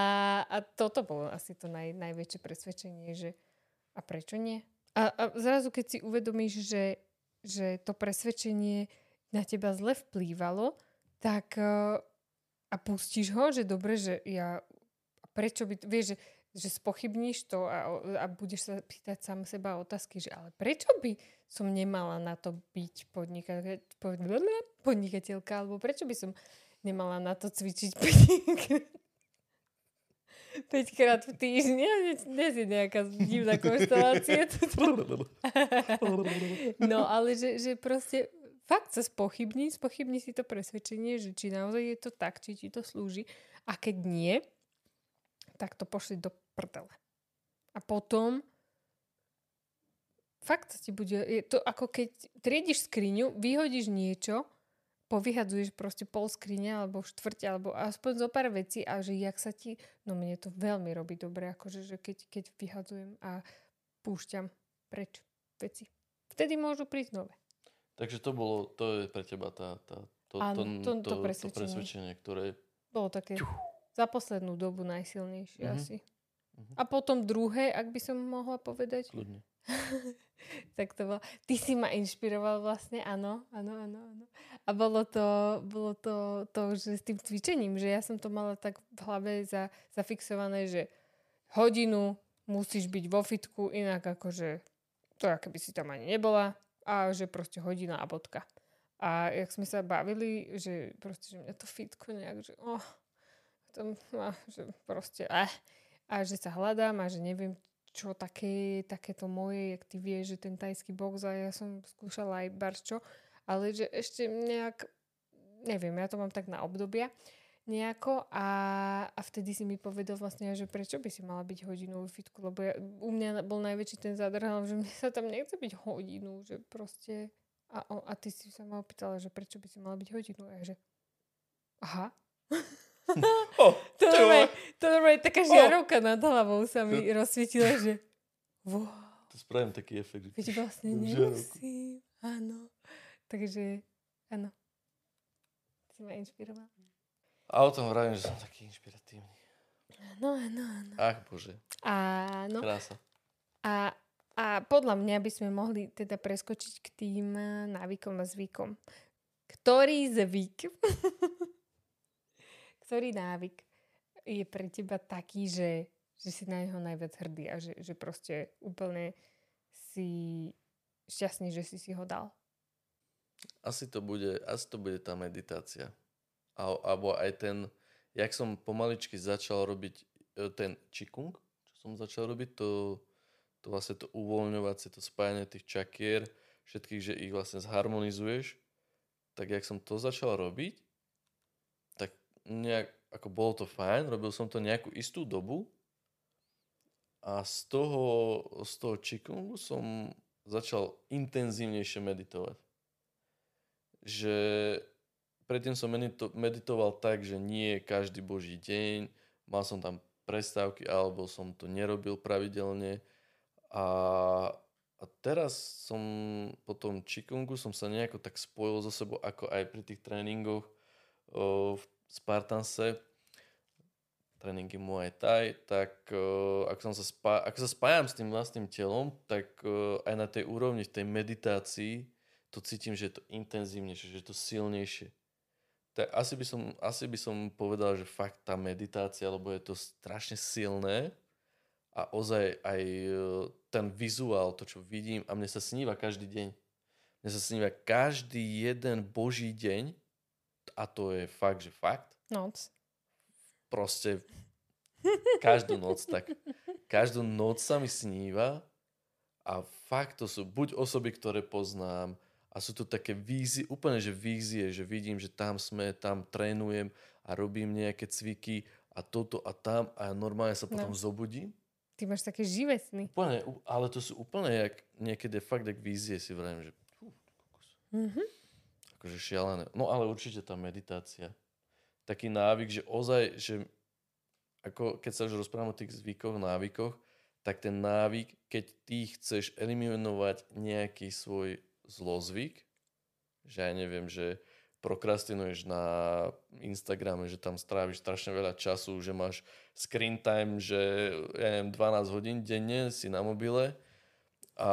a toto bolo asi to naj, najväčšie presvedčenie, že a prečo nie? A, a zrazu, keď si uvedomíš, že, že to presvedčenie na teba zle vplývalo, tak uh, a pustíš ho, že dobre, že ja prečo by, vieš, že, že spochybníš to a, a budeš sa pýtať sám seba otázky, že ale prečo by som nemala na to byť podnika, podnikateľka, alebo prečo by som nemala na to cvičiť 5 krát v týždni. Dnes je nejaká divná konštelácia. no ale že, že proste fakt sa spochybní, spochybní si to presvedčenie, že či naozaj je to tak, či ti to slúži. A keď nie, tak to pošli do prdele. A potom fakt ti bude, je to ako keď triediš skriňu, vyhodíš niečo, povyhadzuješ proste pol skrine alebo štvrť, alebo aspoň zo pár vecí a že jak sa ti, no mne to veľmi robí dobre, akože že keď, keď vyhadzujem a púšťam preč veci. Vtedy môžu prísť nové. Takže to bolo, to je pre teba tá, tá, to, Áno, to, to, to, presvedčenie. to presvedčenie, ktoré... Bolo také Čuch. za poslednú dobu najsilnejšie mm-hmm. asi. A potom druhé, ak by som mohla povedať, Kľudne. tak to bolo, ty si ma inšpiroval vlastne, áno, áno, áno, áno. A bolo to, bolo to, to, že s tým cvičením, že ja som to mala tak v hlave za, zafixované, že hodinu musíš byť vo fitku, inak akože to, aké by si tam ani nebola a že proste hodina a bodka. A jak sme sa bavili, že proste, že mňa to fitko nejak, že oh, to, ah, že proste, eh. A že sa hľadám a že neviem, čo také, takéto moje, jak ty vieš, že ten tajský box a ja som skúšala aj barčo, ale že ešte nejak, neviem, ja to mám tak na obdobia nejako a, a vtedy si mi povedal vlastne, že prečo by si mala byť hodinu vo fitku, lebo ja, u mňa bol najväčší ten zadrhal, že mne sa tam nechce byť hodinu, že proste a, a ty si sa ma opýtala, že prečo by si mala byť hodinu a ja že aha. Oh, To normálne, to normálne taká žiarovka nad hlavou sa mi rozsvietila, že wow, to spravím taký efekt. veď vlastne nemusím. Áno. Takže, áno. Si ma inšpiroval. A o tom vravím, že som taký inšpiratívny. Áno, áno, áno. Ach bože, Áno. krása. A, a podľa mňa by sme mohli teda preskočiť k tým eh, návykom a zvykom. Ktorý zvyk, ktorý návyk je pre teba taký, že, že si na neho najviac hrdý a že, že proste úplne si šťastný, že si si ho dal. Asi to bude, asi to bude tá meditácia. A, alebo aj ten, jak som pomaličky začal robiť e, ten čikung, čo som začal robiť, to, to vlastne to uvoľňovacie, to spájanie tých čakier, všetkých, že ich vlastne zharmonizuješ, tak jak som to začal robiť, nejak, ako bolo to fajn, robil som to nejakú istú dobu a z toho, z toho čikungu som začal intenzívnejšie meditovať že predtým som medito- meditoval tak, že nie každý boží deň, mal som tam prestávky, alebo som to nerobil pravidelne. A, a teraz som po tom Qigongu som sa nejako tak spojil so sebou, ako aj pri tých tréningoch v Spartanse, tréningy Muay Thai, tak uh, ako, som sa spá- ako sa spájam s tým vlastným telom, tak uh, aj na tej úrovni, v tej meditácii, to cítim, že je to intenzívnejšie, že je to silnejšie. Tak asi by, som, asi by som povedal, že fakt tá meditácia, lebo je to strašne silné a ozaj aj e, ten vizuál, to čo vidím, a mne sa sníva každý deň. Mne sa sníva každý jeden boží deň a to je fakt, že fakt. Noc. Proste každú noc tak. Každú noc sa mi sníva a fakt to sú buď osoby, ktoré poznám, a sú to také vízie, úplne že vízie, že vidím, že tam sme, tam trénujem a robím nejaké cviky a toto a tam a normálne sa potom No. zobudím. Ty máš také živé sny. Úplne, ale to sú úplne jak, niekedy fakt jak vízie si vravím, že kokos. Mhm. Akože šialené. No ale určite tá meditácia. Taký návyk, že ozaj, že ako keď sa už rozprávam o tých zvykoch, návykoch, tak ten návyk, keď ty chceš eliminovať nejaký svoj zlozvyk, že ja neviem, že prokrastinuješ na Instagrame, že tam stráviš strašne veľa času, že máš screen time, že ja neviem, 12 hodín denne si na mobile a,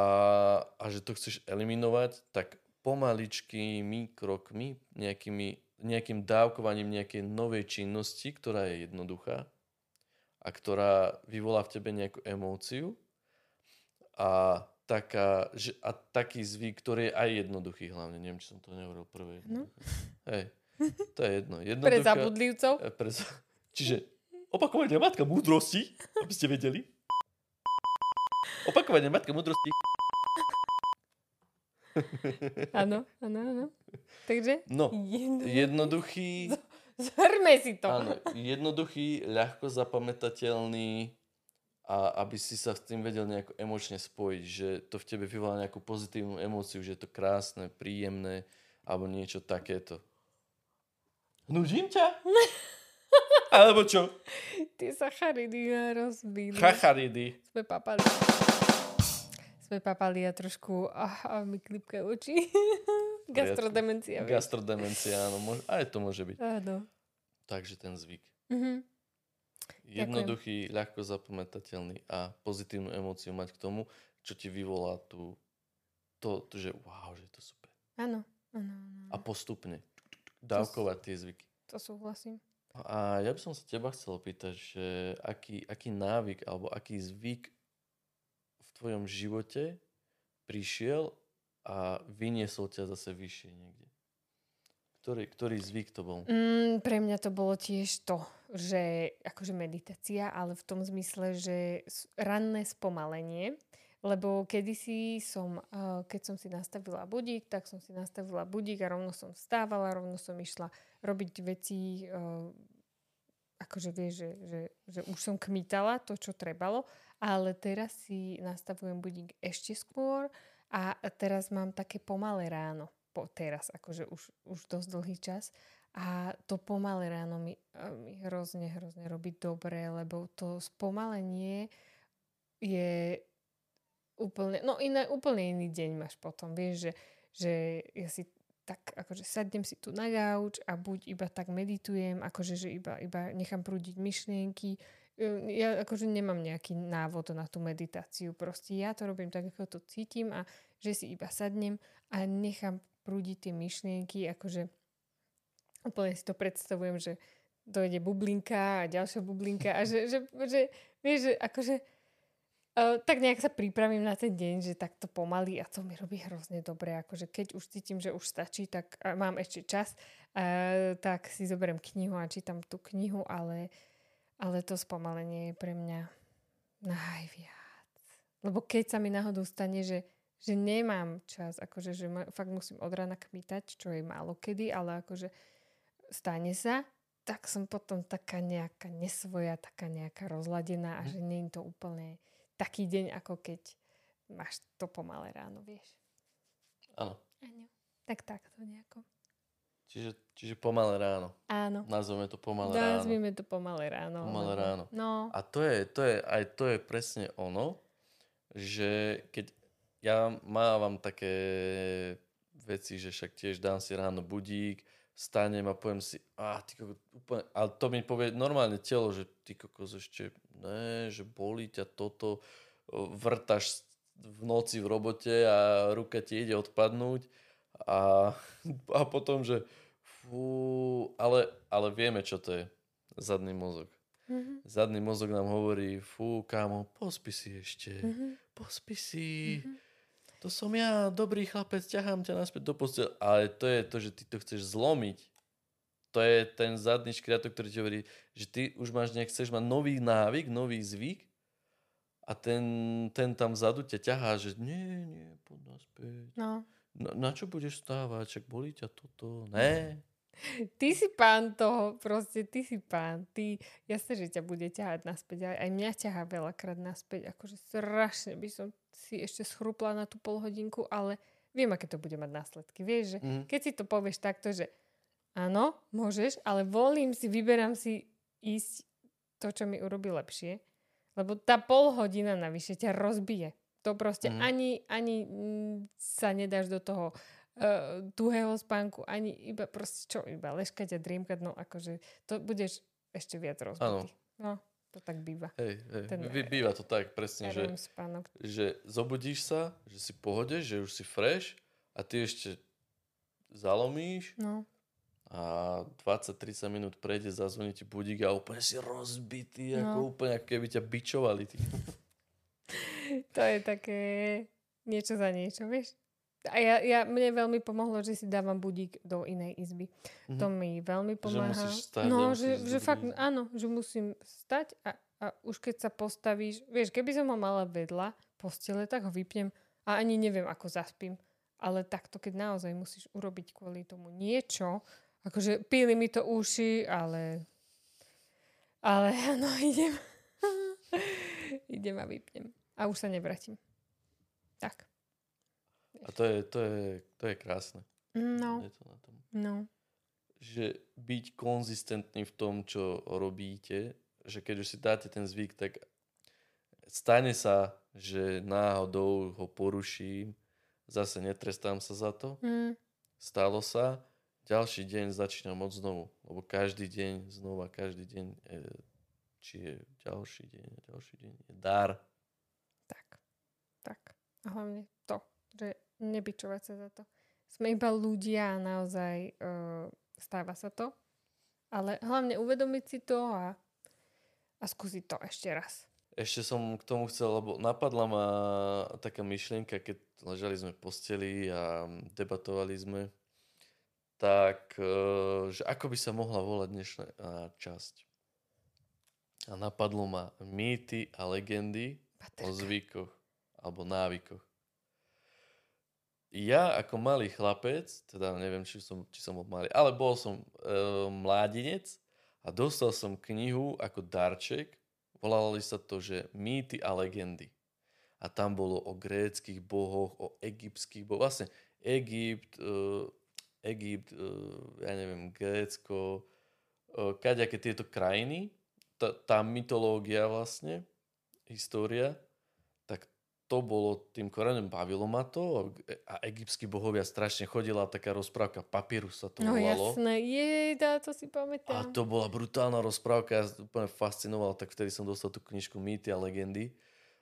a že to chceš eliminovať, tak pomaličkými krokmi, nejakými, nejakým dávkovaním nejakej novej činnosti, ktorá je jednoduchá a ktorá vyvolá v tebe nejakú emóciu a, taká, že, a taký zvyk, ktorý je aj jednoduchý hlavne. Neviem, či som to nehovoril prvé. No. Hej, to je jedno. Pre Jednoduchá, zabudlivcov. E, Pre, za- čiže opakovanie matka múdrosti, aby ste vedeli. Opakovanie matka múdrosti. Áno, áno, áno. Takže No, jedno... jednoduchý, zhrme si to. áno, jednoduchý, ľahko zapamätateľný a aby si sa s tým vedel nejako emočne spojiť, že to v tebe vyvolá nejakú pozitívnu emóciu, že je to krásne, príjemné alebo niečo takéto. Hnúžim ťa? Alebo čo? Tie sacharidy ma rozbili. Chacharidy. Sme papali. Sme papali a trošku a, a mi klipkajú oči. Gastrodemencia. vieš. Gastrodemencia, áno, môže, aj to môže byť. Áno. Takže ten zvyk. Mhm. jednoduchý, ľahko zapamätateľný a pozitívnu emóciu mať k tomu, čo ti vyvolá tú, to, to, že wow, že je to super. Áno, áno, áno. A postupne dávkovať tie zvyky. To súhlasím. A ja by som sa teba chcel opýtať, že aký, aký návyk alebo aký zvyk tvojom živote prišiel a vyniesol ťa zase vyššie niekde? Ktorý, ktorý zvyk to bol? Mm, pre mňa to bolo tiež to, že akože meditácia, ale v tom zmysle, že ranné spomalenie, lebo kedysi som, uh, keď som si nastavila budík, tak som si nastavila budík a rovno som vstávala, rovno som išla robiť veci, uh, akože vieš, že, že, že už som kmitala to, čo trebalo, ale teraz si nastavujem budík ešte skôr a teraz mám také pomalé ráno. Po, teraz, akože už, už dosť dlhý čas. A to pomalé ráno mi, mi hrozne, hrozne robí dobre, lebo to spomalenie je úplne, no iné, úplne iný deň máš potom. Vieš, že, že ja si tak akože sadnem si tu na gauč a buď iba tak meditujem, akože že iba, iba nechám prúdiť myšlienky. E, Ja akože nemám nejaký návod na tú meditáciu. Proste ja to robím tak, ako to cítim a že si iba sadnem a nechám prúdiť tie myšlienky, akože úplne si to predstavujem, že dojde bublinka a ďalšia bublinka a že, že, že vieš, že akože Uh, tak nejak sa pripravím na ten deň, že takto pomaly a to mi robí hrozne dobre. Akože keď už cítim, že už stačí, tak mám ešte čas, uh, tak si zoberiem knihu a čítam tú knihu, ale, ale to spomalenie je pre mňa najviac. Lebo keď sa mi náhodou stane, že, že nemám čas, akože že ma, fakt musím od rána kmitať, čo je málo kedy, ale akože stane sa, tak som potom taká nejaká nesvoja, taká nejaká rozladená a že nie je to úplne taký deň, ako keď máš to pomalé ráno, vieš. Áno. Áno. Tak takto nejako. Čiže, čiže pomalé ráno. Áno. Nazveme to pomalé ráno. Nazvime to pomalé ráno. Pomalé lebo- ráno. No. A to je, to je, aj to je presne ono, že keď ja mávam také veci, že však tiež dám si ráno budík, stanem a poviem si, a ty kokos, úplne, ale to mi povie normálne telo, že ty kokos ešte, ne, že bolí ťa toto, vrtaš v noci v robote a ruka ti ide odpadnúť a, a potom, že fú, ale, ale vieme, čo to je. Zadný mozog. Mhm. Zadný mozog nám hovorí, fú, kámo, pospí si ešte, Mhm. pospí si. Mhm. To som ja, dobrý chlapec, ťahám ťa naspäť do postele. Ale to je to, že ty to chceš zlomiť. To je ten zadný škriatok, ktorý ti hovorí, že ty už máš nejak, chceš mať nový návyk, nový zvyk a ten, ten tam vzadu ťa ťahá, že nie, nie, poď naspäť. No. Na, na čo budeš stávať? Však bolí ťa toto? Ne. Ty si pán toho, proste ty si pán. Ty, jasne, že ťa bude ťahať naspäť. Aj, aj mňa ťahá veľakrát naspäť. Akože strašne by som si ešte schrupla na tú polhodinku, ale viem, aké to bude mať následky. Vieš, že Mhm. keď si to povieš takto, že áno, môžeš, ale volím si, vyberám si ísť to, čo mi urobí lepšie. Lebo tá pol hodina navyše ťa rozbije. To proste Mhm. ani, ani mm, sa nedáš do toho uh, tuhého spánku, ani iba proste čo, iba leškať a driemkať, no akože to budeš ešte viac rozbitý. No, to tak býva. Hej, hej. Ten- býva to tak presne, že spánok. že zobudíš sa, že si pohode, že už si fresh a ty ešte zalomíš No, a 20-30 minút prejde, zazvoní ti budík a úplne si rozbitý, No. ako úplne ako keby ťa bičovali. Ty. to je také niečo za niečo, vieš? A ja, ja, mne veľmi pomohlo, že si dávam budík do inej izby. Mhm. To mi veľmi pomáha. musíš stať no, že, že fakt, áno, že musím stať a, a už keď sa postavíš, vieš, keby som ho mala vedľa postele, tak ho vypnem a ani neviem, ako zaspím. Ale takto, keď naozaj musíš urobiť kvôli tomu niečo, akože píli mi to uši, ale ale áno, idem. idem a vypnem. A už sa nevratím. Tak. A to je, to je, to je krásne. No, Je to na tom. no. Že byť konzistentný v tom, čo robíte, že keď už si dáte ten zvyk, tak stane sa, že náhodou ho poruším, zase netrestám sa za to, Mm, stalo sa, ďalší deň začínam od znovu, lebo každý deň znova, každý deň e, či je ďalší deň, ďalší deň je dar. Tak, tak. A hlavne to, že nebyčovať sa za to. Sme iba ľudia a naozaj uh, stáva sa to. Ale hlavne uvedomiť si to a, a skúsiť to ešte raz. Ešte som k tomu chcel, lebo napadla ma taká myšlienka, keď ležali sme v posteli a debatovali sme, tak, e, že ako by sa mohla volať dnešná e, časť. A napadlo ma mýty a legendy Paterka. o zvykoch alebo návykoch. Ja ako malý chlapec, teda neviem, či som, či som bol malý, ale bol som e, mladinec a dostal som knihu ako darček. Volali sa to, že Mýty a legendy. A tam bolo o gréckých bohoch, o egyptských bohoch. Vlastne Egypt, e, Egypt, e, ja neviem, Grécko, e, kaďaké tieto krajiny, tá, tá mytológia vlastne, história, to bolo tým koreňom, bavilo ma to a egyptskí bohovia strašne chodila taká rozprávka, papírus sa to No volalo. jasné, jej, dá, to si A pamätám. to bola brutálna rozprávka, ja úplne fascinoval, tak vtedy som dostal tú knižku Mýty a legendy.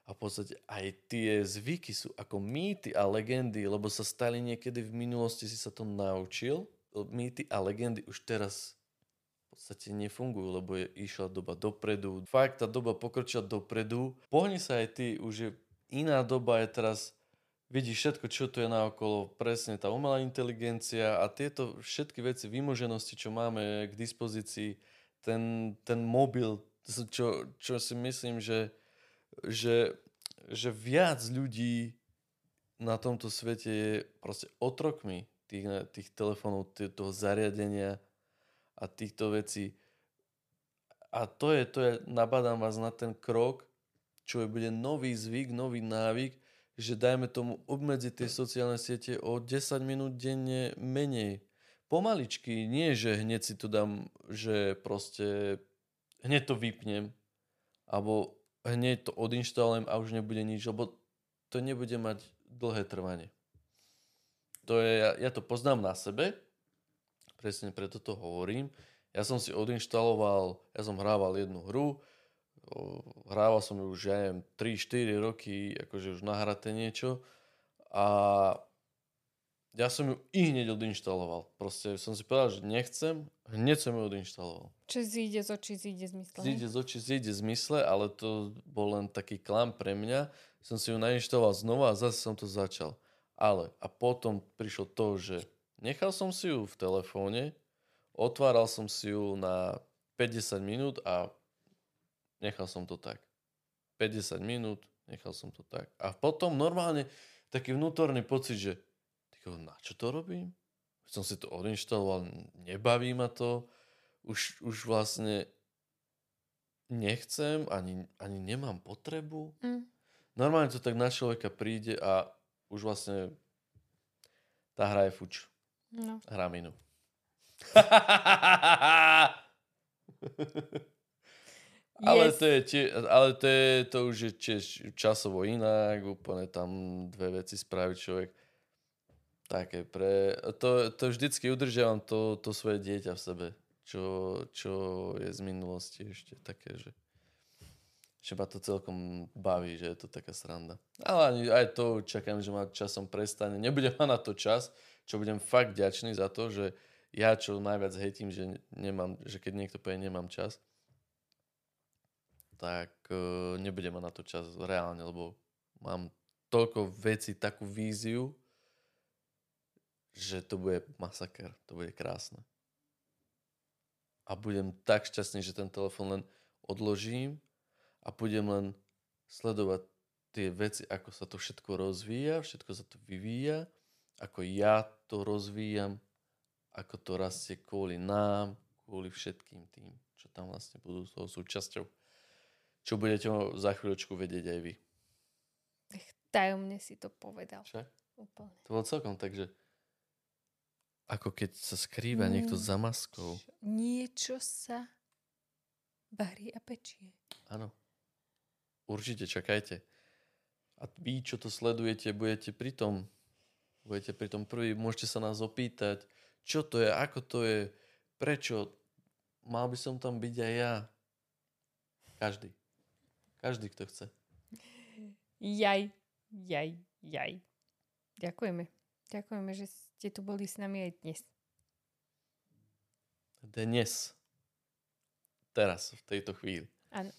A v podstate aj tie zvyky sú ako mýty a legendy, lebo sa stali niekedy v minulosti, si sa to naučil. Mýty a legendy už teraz v podstate nefungujú, lebo je išla doba dopredu. Fakt, tá doba pokročila dopredu. Pohni sa aj ty, už je iná doba, je teraz vidíš všetko, čo tu je naokolo, presne tá umelá inteligencia a tieto všetky veci, vymoženosti, čo máme k dispozícii, ten, ten mobil, čo, čo si myslím, že, že, že viac ľudí na tomto svete je proste otrokmi tých, tých telefónov, toho zariadenia a týchto vecí. A to je, to je, nabádam vás na ten krok, čo je, bude nový zvyk, nový návyk, že dajme tomu obmedziť tie sociálne siete o 10 minút denne menej. Pomaličky, nie že hneď si to dám, že proste hneď to vypnem, alebo hneď to odinštalujem a už nebude nič, lebo to nebude mať dlhé trvanie. To je, ja, ja to poznám na sebe, presne preto to hovorím. Ja som si odinštaloval, ja som hrával jednu hru, hrával som ju už, ja neviem, 3-4 roky, akože už nahraté niečo a ja som ju i hneď odinštaloval. Proste som si povedal, že nechcem, hneď som ju odinštaloval. Či zíde z očí, zíde z mysle. Zíde z očí, zíde z mysle, ale to bol len taký klam pre mňa. Som si ju nainštaloval znova a zase som to začal. Ale a potom prišlo to, že nechal som si ju v telefóne, otváral som si ju na 50 minút a nechal som to tak. 50 minút, nechal som to tak. A potom normálne taký vnútorný pocit, že tyko, na čo to robím? Som si to odinštaloval, nebaví ma to, už, už vlastne nechcem, ani, ani nemám potrebu. Mm. Normálne to tak na človeka príde a už vlastne tá hra je fuč. No. Hra minú. ale, Yes. to je tie, ale to, je, to už je tiež časovo inak, úplne tam dve veci spraví človek. Také pre... To, to vždycky udržiavam to, to svoje dieťa v sebe, čo, čo je z minulosti ešte také, že že ma to celkom baví, že je to taká sranda. Ale ani, aj to čakám, že ma časom prestane. Nebudem mať na to čas, čo budem fakt ďačný za to, že ja čo najviac hejtím, že, nemám, že keď niekto povie nemám čas, tak uh, nebudem mať na to čas reálne, lebo mám toľko vecí, takú víziu, že to bude masaker, to bude krásne. A budem tak šťastný, že ten telefon len odložím a budem len sledovať tie veci, ako sa to všetko rozvíja, všetko sa to vyvíja, ako ja to rozvíjam, ako to rastie kvôli nám, kvôli všetkým tým, čo tam vlastne budú toho súčasťou. Čo budete za chvíľočku vedieť aj vy. Tajomne si to povedal. Však? Úplne. To bolo celkom tak, že ako keď sa skrýva niekto Mm. za maskou. Niečo sa varí a pečie. Áno. Určite čakajte. A vy, čo to sledujete, budete pri tom. Budete pri tom prvý. Môžete sa nás opýtať, čo to je, ako to je, prečo. Mal by som tam byť aj ja. Každý. Každý, kto chce. Jaj, jaj, jaj. Ďakujeme. Ďakujeme, že ste tu boli s nami aj dnes. Dnes. Teraz, v tejto chvíli. Áno.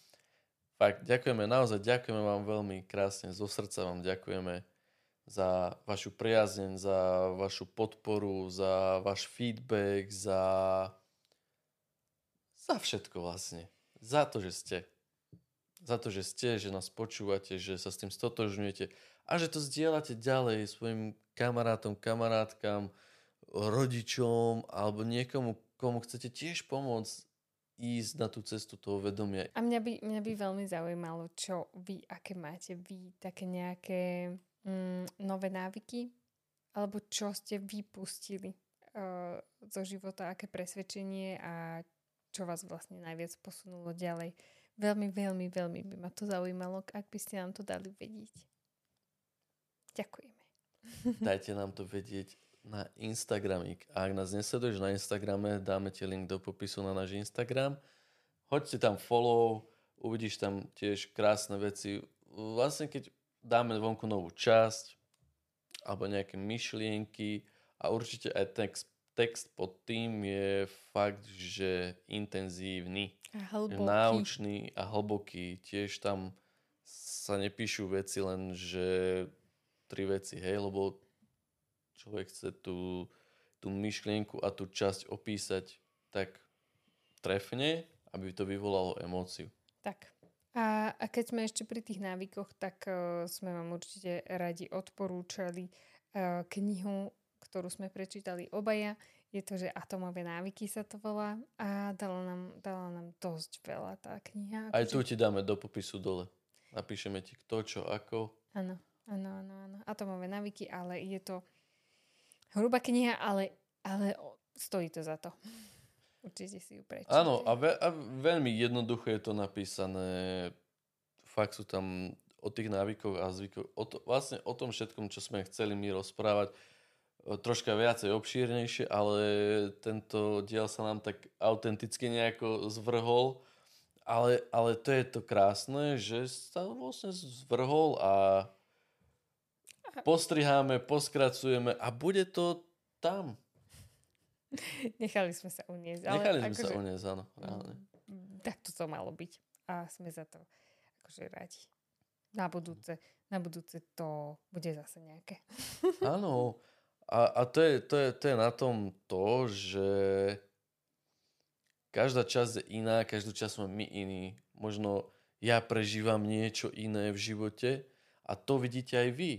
Fakt, ďakujeme, naozaj ďakujeme vám veľmi krásne, zo srdca vám ďakujeme za vašu priazeň, za vašu podporu, za váš feedback, za, za všetko vlastne. Za to, že ste. Za to, že ste, že nás počúvate, že sa s tým stotožňujete a že to zdieľate ďalej svojim kamarátom, kamarátkam, rodičom alebo niekomu, komu chcete tiež pomôcť ísť na tú cestu toho vedomia. A mňa by, mňa by veľmi zaujímalo, čo vy, aké máte vy, také nejaké mm, nové návyky, alebo čo ste vypustili uh, zo života, aké presvedčenie a čo vás vlastne najviac posunulo ďalej. Veľmi, veľmi, veľmi by ma to zaujímalo, ak by ste nám to dali vedieť. Ďakujeme. Dajte nám to vedieť na Instagramik. A ak nás nesleduješ na Instagrame, dáme ti link do popisu na náš Instagram. Hoďte tam follow, uvidíš tam tiež krásne veci. Vlastne keď dáme vonku novú časť, alebo nejaké myšlienky a určite aj text, text pod tým je fakt, že intenzívny. A hlboký. Náučný a hlboký. Tiež tam sa nepíšu veci len, že tri veci, hej, lebo človek chce tú, tú myšlienku a tú časť opísať tak trefne, aby to vyvolalo emóciu. Tak. A, a keď sme ešte pri tých návykoch, tak uh, sme vám určite radi odporúčali uh, knihu, ktorú sme prečítali obaja. Je to, že Atomové návyky sa to volá a dala nám, dala nám dosť veľa tá kniha. Aj tu ti dáme do popisu dole. Napíšeme ti kto, čo, ako. Áno, áno, áno, áno. Atomové návyky, ale je to Hrubá kniha, ale, ale stojí to za to. Určite si ju prečítate. Áno, a, ve, a veľmi jednoducho je to napísané. Fakt sú tam o tých návykoch a zvykoch, o to, vlastne o tom všetkom, čo sme chceli my rozprávať, troška viacej obšírnejšie, ale tento diel sa nám tak autenticky nejako zvrhol. Ale, ale to je to krásne, že sa vlastne zvrhol a postriháme, poskracujeme a bude to tam. Nechali sme sa uniesť. Ale Nechali sme akože, sa uniesť, áno, reálne. Tak to to malo byť. A sme za to akože radi. Na budúce, na budúce to bude zase nejaké. Áno. A, a to, je, to, je, to je na tom to, že každá časť je iná, každú časť sme my iní. Možno ja prežívam niečo iné v živote a to vidíte aj vy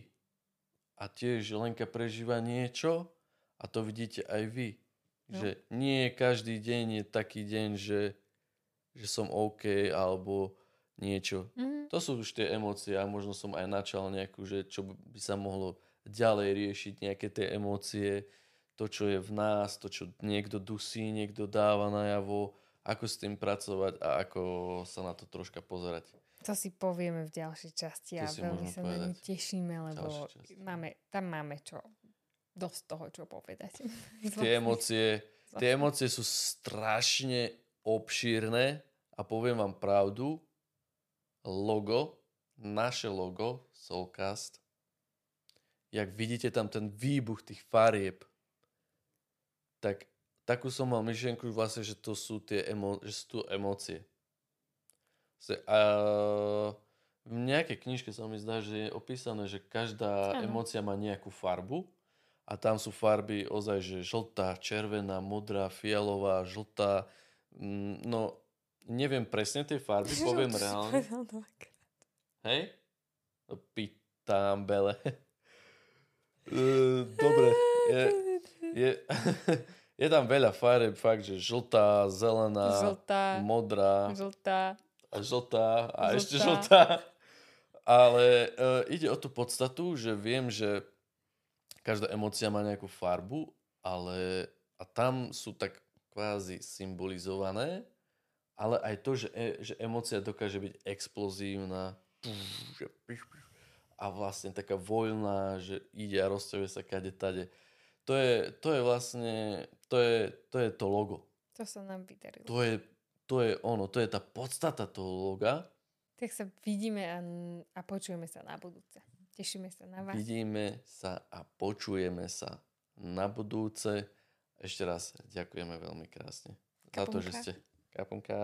a tiež Lenka prežíva niečo a to vidíte aj vy. No. Že nie každý deň je taký deň, že, že som OK alebo niečo. Mm. To sú už tie emócie a možno som aj načal nejakú, že čo by sa mohlo ďalej riešiť, nejaké tie emócie, to, čo je v nás, to, čo niekto dusí, niekto dáva najavo, ako s tým pracovať a ako sa na to troška pozerať. To si povieme v ďalšej časti a veľmi sa na ňu tešíme, lebo máme, tam máme čo, dosť toho, čo povedať. Tie emócie, tie emócie sú strašne obšírne a poviem vám pravdu, logo, naše logo, Soulcast, jak vidíte tam ten výbuch tých farieb, tak takú som mal myšlienku vlastne, že to sú tie emo, že sú tu emócie. A v nejakej knižke sa mi zdá, že je opísané, že každá ano. emócia má nejakú farbu a tam sú farby ozaj, že žltá, červená, modrá, fialová, žltá. Mm, no, neviem presne tie farby, poviem reálne. Hej? No, pýtam, Bele. Dobre. Je, je, je tam veľa farieb, fakt, že žltá, zelená, žltá, modrá. Žltá a žltá a žltá. ešte žltá. Ale uh, ide o tú podstatu, že viem, že každá emócia má nejakú farbu, ale a tam sú tak kvázi symbolizované, ale aj to, že, e, že emócia dokáže byť explozívna a vlastne taká voľná, že ide a rozťahuje sa kade tade. To je, to je vlastne, to je, to je to logo. To sa nám vydarilo. To je to je ono, to je tá podstata toho loga. Tak sa vidíme a, a počujeme sa na budúce. Tešíme sa na vás. Vidíme sa a počujeme sa na budúce. Ešte raz ďakujeme veľmi krásne za to, že Kapunka. ste... Kapunka.